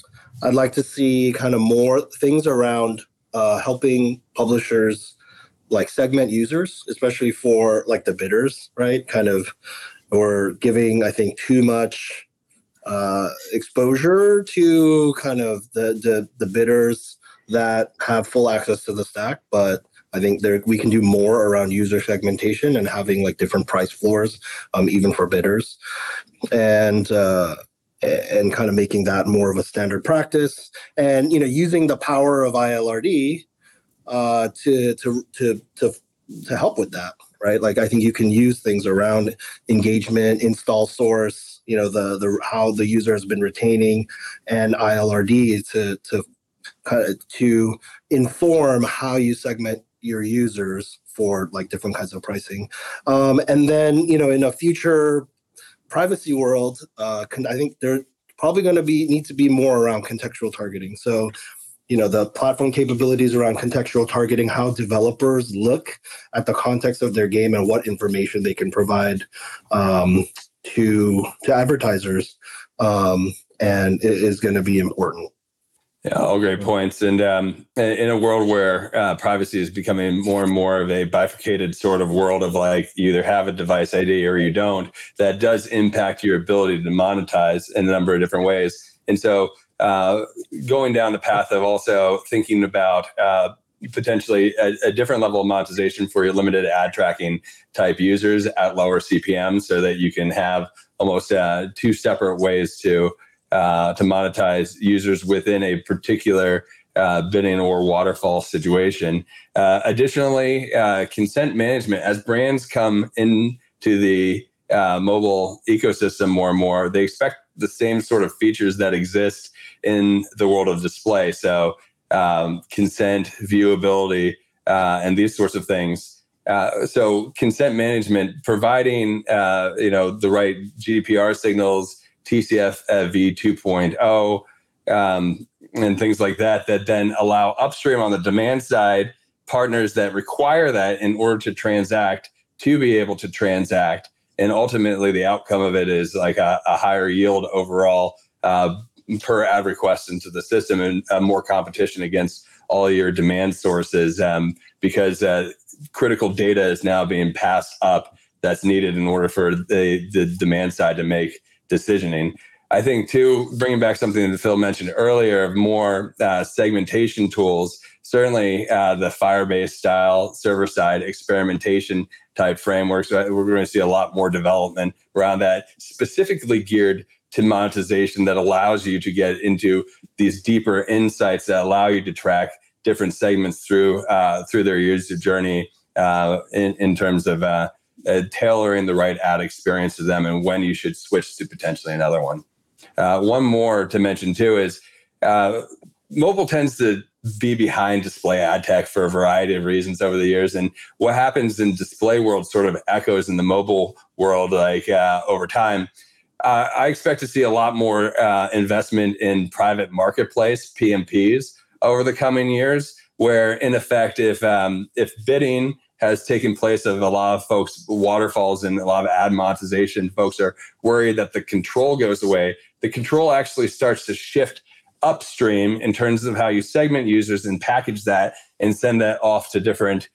I'd like to see kind of more things around uh, helping publishers like segment users, especially for like the bidders, right? Kind of, or giving I think too much uh, exposure to kind of the, the the bidders that have full access to the stack, but I think there we can do more around user segmentation and having like different price floors, um, even for bidders, and uh, and kind of making that more of a standard practice and you know using the power of ilrd uh, to to to to to help with that right like i think you can use things around engagement install source you know the the how the user has been retaining and ilrd to to to inform how you segment your users for like different kinds of pricing um, and then you know in a future privacy world, uh, can, I think there probably going to be need to be more around contextual targeting. So, you know, the platform capabilities around contextual targeting, how developers look at the context of their game and what information they can provide um, to to advertisers, um, and it is going to be important. Yeah, all great points. And um, in a world where uh, privacy is becoming more and more of a bifurcated sort of world of like you either have a device ID or you don't, that does impact your ability to monetize in a number of different ways. And so uh, going down the path of also thinking about uh, potentially a, a, different level of monetization for your limited ad tracking type users at lower CPM, so that you can have almost uh, two separate ways to uh, to monetize users within a particular uh, bidding or waterfall situation. Uh, additionally, uh, consent management as brands come into the uh, mobile ecosystem more and more, they expect the same sort of features that exist in the world of display. So, um, consent, viewability, uh, and these sorts of things. Uh, so, consent management, providing uh, you know the right GDPR signals, TCFV 2.0, um, and things like that, that then allow upstream on the demand side partners that require that in order to transact to be able to transact and ultimately the outcome of it is like a, a higher yield overall uh, per ad request into the system and uh, more competition against all your demand sources um, because uh, critical data is now being passed up that's needed in order for the, the demand side to make decisioning. I think too, bringing back something that Phil mentioned earlier of more uh, segmentation tools. Certainly, uh, the Firebase style server side experimentation type frameworks. We're going to see a lot more development around that, specifically geared to monetization that allows you to get into these deeper insights that allow you to track different segments through uh, through their user journey uh, in, in terms of uh, uh tailoring the right ad experience to them and when you should switch to potentially another one. Uh, one more to mention too is uh, mobile tends to be behind display ad tech for a variety of reasons over the years. And what happens in display world sort of echoes in the mobile world, like over time. Uh, I expect to see a lot more uh, investment in private marketplace PMPs over the coming years, where in effect, if um, if bidding has taken place of a lot of folks waterfalls and a lot of ad monetization, folks are worried that the control goes away. The control actually starts to shift upstream in terms of how you segment users and package that and send that off to different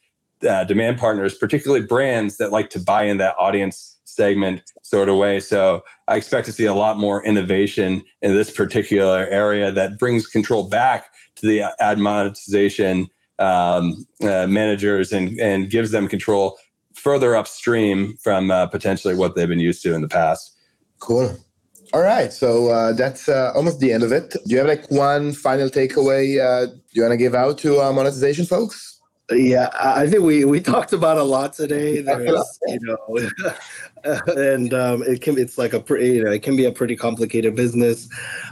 uh, demand partners, particularly brands that like to buy in that audience segment sort of way. So I expect to see a lot more innovation in this particular area that brings control back to the ad monetization um, uh, managers and, and gives them control further upstream from uh, potentially what they've been used to in the past. Cool. All right, so uh, that's uh, almost the end of it. Do you have like one final takeaway uh, you want to give out to uh, monetization folks? Yeah, I think we we talked about a lot today. There's, you know, and um, it can it's like a pretty you know it can be a pretty complicated business.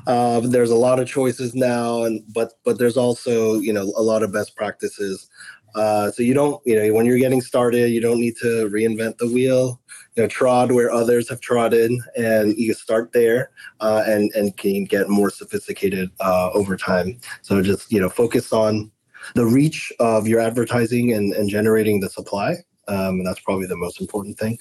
Um, there's a lot of choices now, and but but there's also you know a lot of best practices. Uh, so you don't you know when you're getting started, you don't need to reinvent the wheel you know, trod where others have trodden, and you start there, uh, and and can get more sophisticated uh, over time. So just you know, focus on the reach of your advertising and, and generating the supply. Um, and that's probably the most important thing,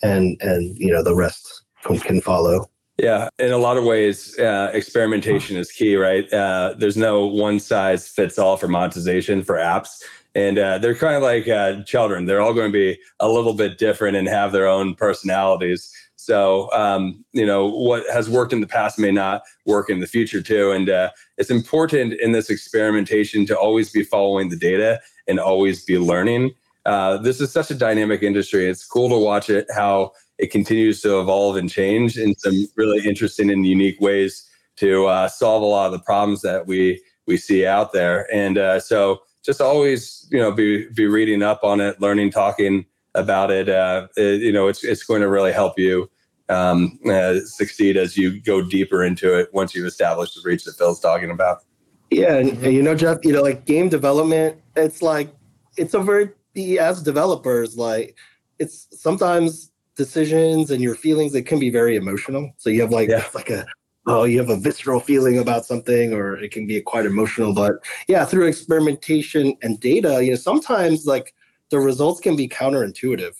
and and you know the rest can, can follow. Yeah, in a lot of ways, uh, experimentation is key, right? Uh, there's no one size fits all for monetization for apps and uh, they're kind of like uh, children. They're all going to be a little bit different and have their own personalities. So, um, you know, what has worked in the past may not work in the future too. And uh, it's important in this experimentation to always be following the data and always be learning. Uh, this is such a dynamic industry. It's cool to watch it how it continues to evolve and change in some really interesting and unique ways to uh, solve a lot of the problems that we we see out there. And uh, so just always you know be be reading up on it learning talking about it, uh, it you know it's it's going to really help you um, uh, succeed as you go deeper into it once you've established the reach that phil's talking about yeah and, and you know jeff you know like game development it's like it's a very as developers like it's sometimes decisions and your feelings it can be very emotional so you have like yeah. like a oh, you have a visceral feeling about something, or it can be quite emotional. But yeah, through experimentation and data, you know, sometimes like the results can be counterintuitive.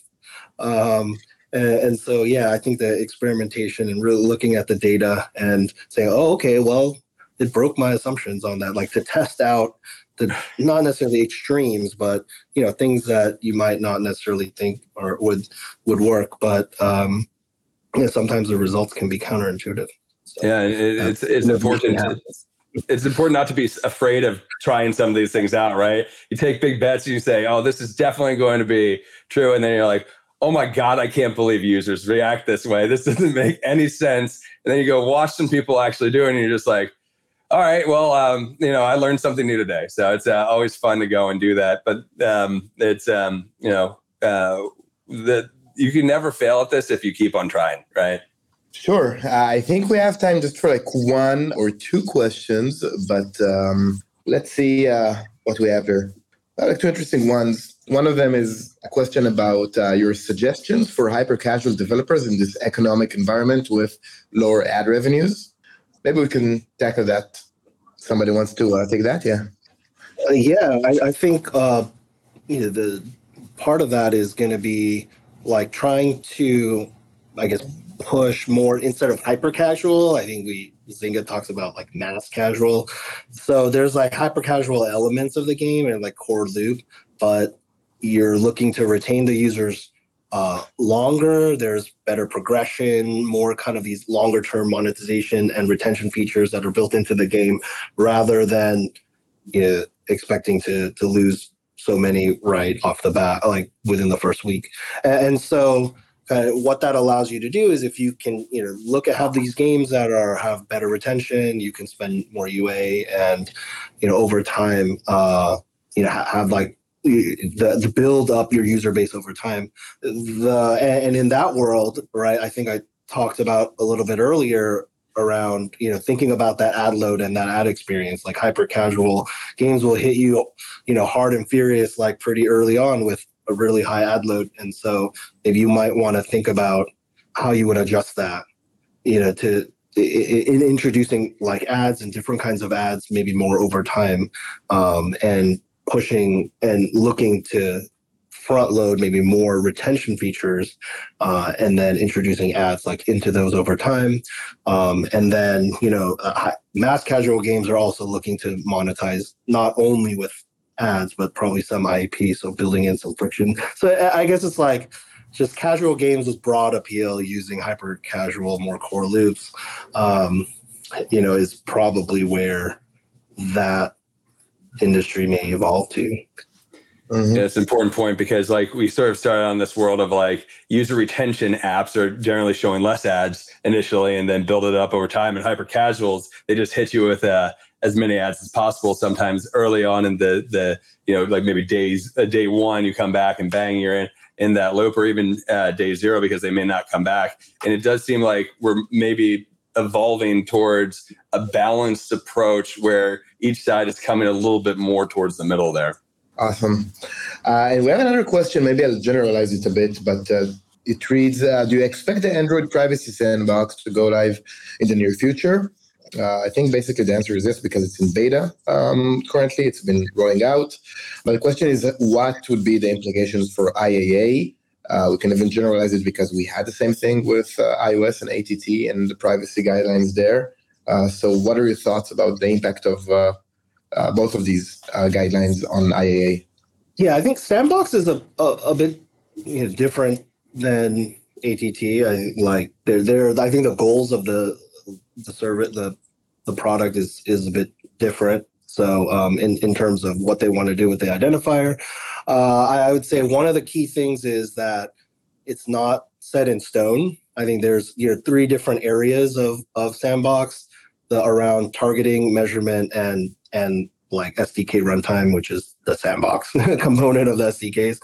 Um, and, and so, yeah, I think the experimentation and really looking at the data and saying, oh, okay, well, it broke my assumptions on that, like to test out the not necessarily extremes, but you know things that you might not necessarily think or would would work, but um, you know, sometimes the results can be counterintuitive. So, yeah, it, it's it's important. To, it's important not to be afraid of trying some of these things out, right? You take big bets, and you say, "Oh, this is definitely going to be true," and then you're like, "Oh my god, I can't believe users react this way. This doesn't make any sense." And then you go watch some people actually do it, and you're just like, "All right, well, um, you know, I learned something new today." So it's uh, always fun to go and do that. But um, it's um, you know, uh, you can never fail at this if you keep on trying, right? Sure. I think we have time just for like one or two questions, but um, let's see uh, what we have here. Uh, like two interesting ones. One of them is a question about uh, your suggestions for hyper casual developers in this economic environment with lower ad revenues. Maybe we can tackle that. Somebody wants to uh, take that? Yeah. Uh, yeah, I, I think you know the part of that is going to be like trying to, I guess, push more instead of hyper casual. I think we Zynga talks about like mass casual. So there's like hyper casual elements of the game and like core loop, but you're looking to retain the users uh, longer. There's better progression, more kind of these longer term monetization and retention features that are built into the game, rather than you know, expecting to to lose so many right off the bat, like within the first week. And, and so what that allows you to do is if you can you know look at how these games that are have better retention you can spend more ua and you know over time uh you know have like the, the build up your user base over time. The and in that world right i think i talked about a little bit earlier around you know thinking about that ad load and that ad experience. Like hyper casual games will hit you you know hard and furious like pretty early on with a really high ad load. And so if you might want to think about how you would adjust that you know to in introducing like ads and different kinds of ads maybe more over time um, and pushing and looking to front load maybe more retention features uh, and then introducing ads like into those over time. Um, and then you know uh, mass casual games are also looking to monetize not only with ads but probably some ip so building in some friction so i guess it's like just casual games with broad appeal using hyper casual more core loops um, you know is probably where that industry may evolve to Mm-hmm. Yeah, it's an important point because like we sort of started on this world of like user retention apps are generally showing less ads initially and then build it up over time. And hyper casuals, they just hit you with uh, as many ads as possible. Sometimes early on in the the you know like maybe days uh, day one you come back and bang you're in in that loop or even uh, day zero because they may not come back. And it does seem like we're maybe evolving towards a balanced approach where each side is coming a little bit more towards the middle there. Awesome. Uh, and we have another question. Maybe I'll generalize it a bit, but uh, it reads uh, Do you expect the Android privacy sandbox to go live in the near future? Uh, I think basically the answer is yes because it's in beta um, currently. It's been rolling out. But the question is what would be the implications for IAA? Uh, we can even generalize it because we had the same thing with uh, iOS and ATT and the privacy guidelines there. so, what are your thoughts about the impact of uh, both of these uh, guidelines on IAA? Yeah, I think Sandbox is a a, a bit you know, different than ATT. I like they're they're I think the goals of the the service the the product is is a bit different. So um, in in terms of what they want to do with the identifier, uh, I, I would say one of the key things is that it's not set in stone. I think there's you know three different areas of of Sandbox the around targeting, measurement, and and like SDK runtime, which is the sandbox component of the SDKs.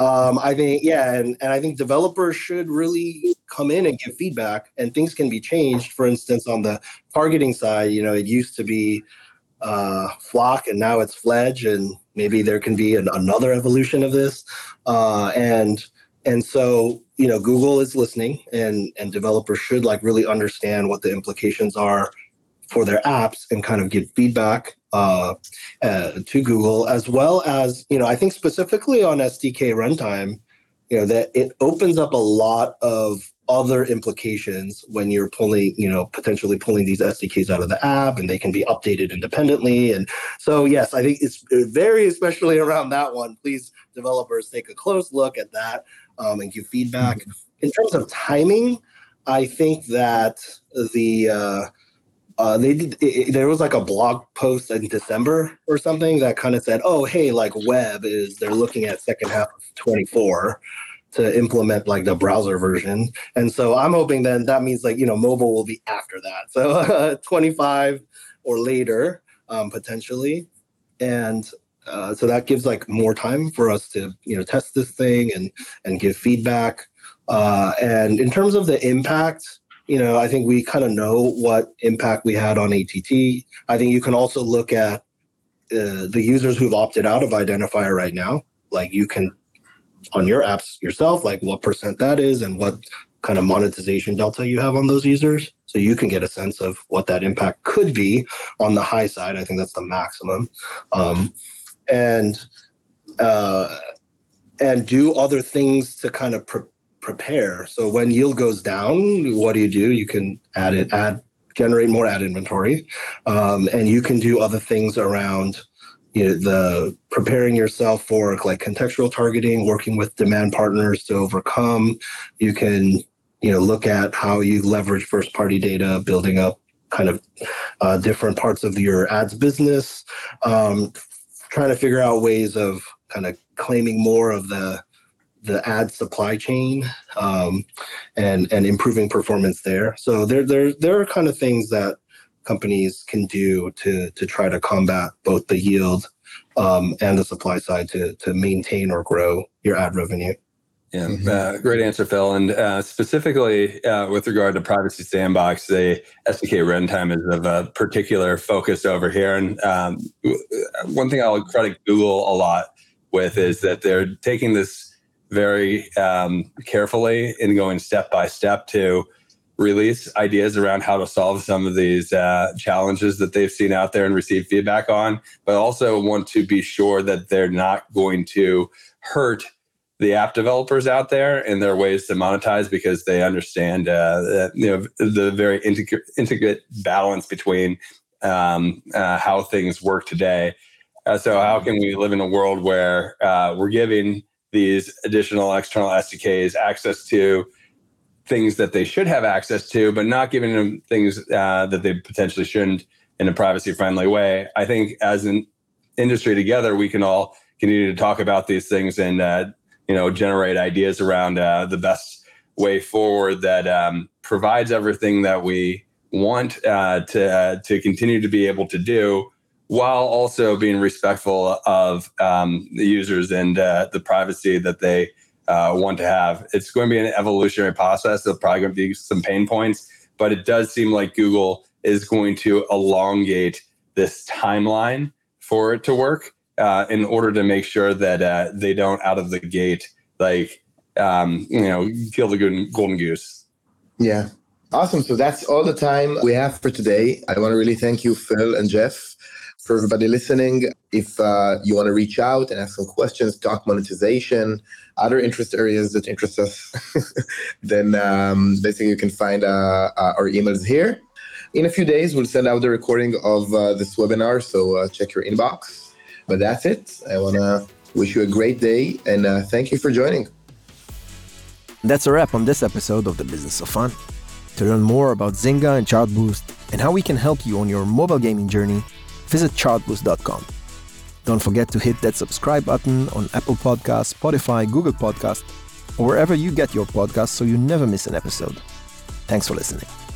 Um, I think, yeah, and, and I think developers should really come in and give feedback and things can be changed. For instance, on the targeting side, you know, it used to be uh, FLoC and now it's Fledge, and maybe there can be an, another evolution of this. Uh, and and so you know google is listening and and developers should like really understand what the implications are for their apps and kind of give feedback uh, uh, to Google, as well as you know, I think specifically on SDK runtime, you know, that it opens up a lot of other implications when you're pulling, you know, potentially pulling these SDKs out of the app and they can be updated independently. And so, yes, I think it's very especially around that one. Please, developers, take a close look at that um, and give feedback. Mm-hmm. In terms of timing, I think that the uh, uh, they did. It, there was like a blog post in December or something that kind of said, "Oh, hey, like web is they're looking at second half of 24 to implement like the browser version." And so I'm hoping then that means like you know mobile will be after that, so uh, 25 or later um, potentially, and uh, so that gives like more time for us to you know test this thing and and give feedback. Uh, and in terms of the impact you know, I think we kind of know what impact we had on ATT. I think you can also look at uh, the users who've opted out of Identifier right now. Like you can on your apps yourself, like what percent that is and what kind of monetization delta you have on those users. So you can get a sense of what that impact could be on the high side. I think that's the maximum. Um, and uh, and do other things to kind of prepare. So when yield goes down, what do you do? You can add it, add, generate more ad inventory, um, and you can do other things around you know, the preparing yourself for like contextual targeting, working with demand partners to overcome. You can you know look at how you leverage first party data, building up kind of uh, different parts of your ads business, um, trying to figure out ways of kind of claiming more of the the ad supply chain um, and and improving performance there. So there there there are kind of things that companies can do to to try to combat both the yield um, and the supply side to to maintain or grow your ad revenue. Yeah, mm-hmm. uh, great answer, Phil. And uh, specifically uh, with regard to Privacy Sandbox, the SDK runtime is of a particular focus over here. And um, one thing I'll credit Google a lot with is that they're taking this very um, carefully and going step by step to release ideas around how to solve some of these uh, challenges that they've seen out there and receive feedback on, but also want to be sure that they're not going to hurt the app developers out there and their ways to monetize because they understand uh, you know the very intricate, intricate balance between um, uh, how things work today. Uh, so how can we live in a world where uh, we're giving these additional external SDKs access to things that they should have access to, but not giving them things uh, that they potentially shouldn't in a privacy friendly way. I think as an industry together, we can all continue to talk about these things and uh, you know generate ideas around uh, the best way forward that um, provides everything that we want uh, to uh, to continue to be able to do while also being respectful of um, the users and uh, the privacy that they uh, want to have. It's going to be an evolutionary process. There'll probably going to be some pain points, but it does seem like Google is going to elongate this timeline for it to work uh, in order to make sure that uh, they don't out of the gate like um, you know kill the golden goose. Yeah. Awesome. So that's all the time we have for today. I want to really thank you, Phil and Jeff, for everybody listening, if uh, you want to reach out and ask some questions, talk monetization, other interest areas that interest us, then um, basically you can find uh, uh, our emails here. In a few days, we'll send out the recording of uh, this webinar, so uh, check your inbox. But that's it. I want to wish you a great day and uh, thank you for joining. That's a wrap on this episode of The Business of Fun. To learn more about Zynga and Chartboost and how we can help you on your mobile gaming journey, visit chartboost.com. Don't forget to hit that subscribe button on Apple Podcasts, Spotify, Google Podcasts, or wherever you get your podcasts so you never miss an episode. Thanks for listening.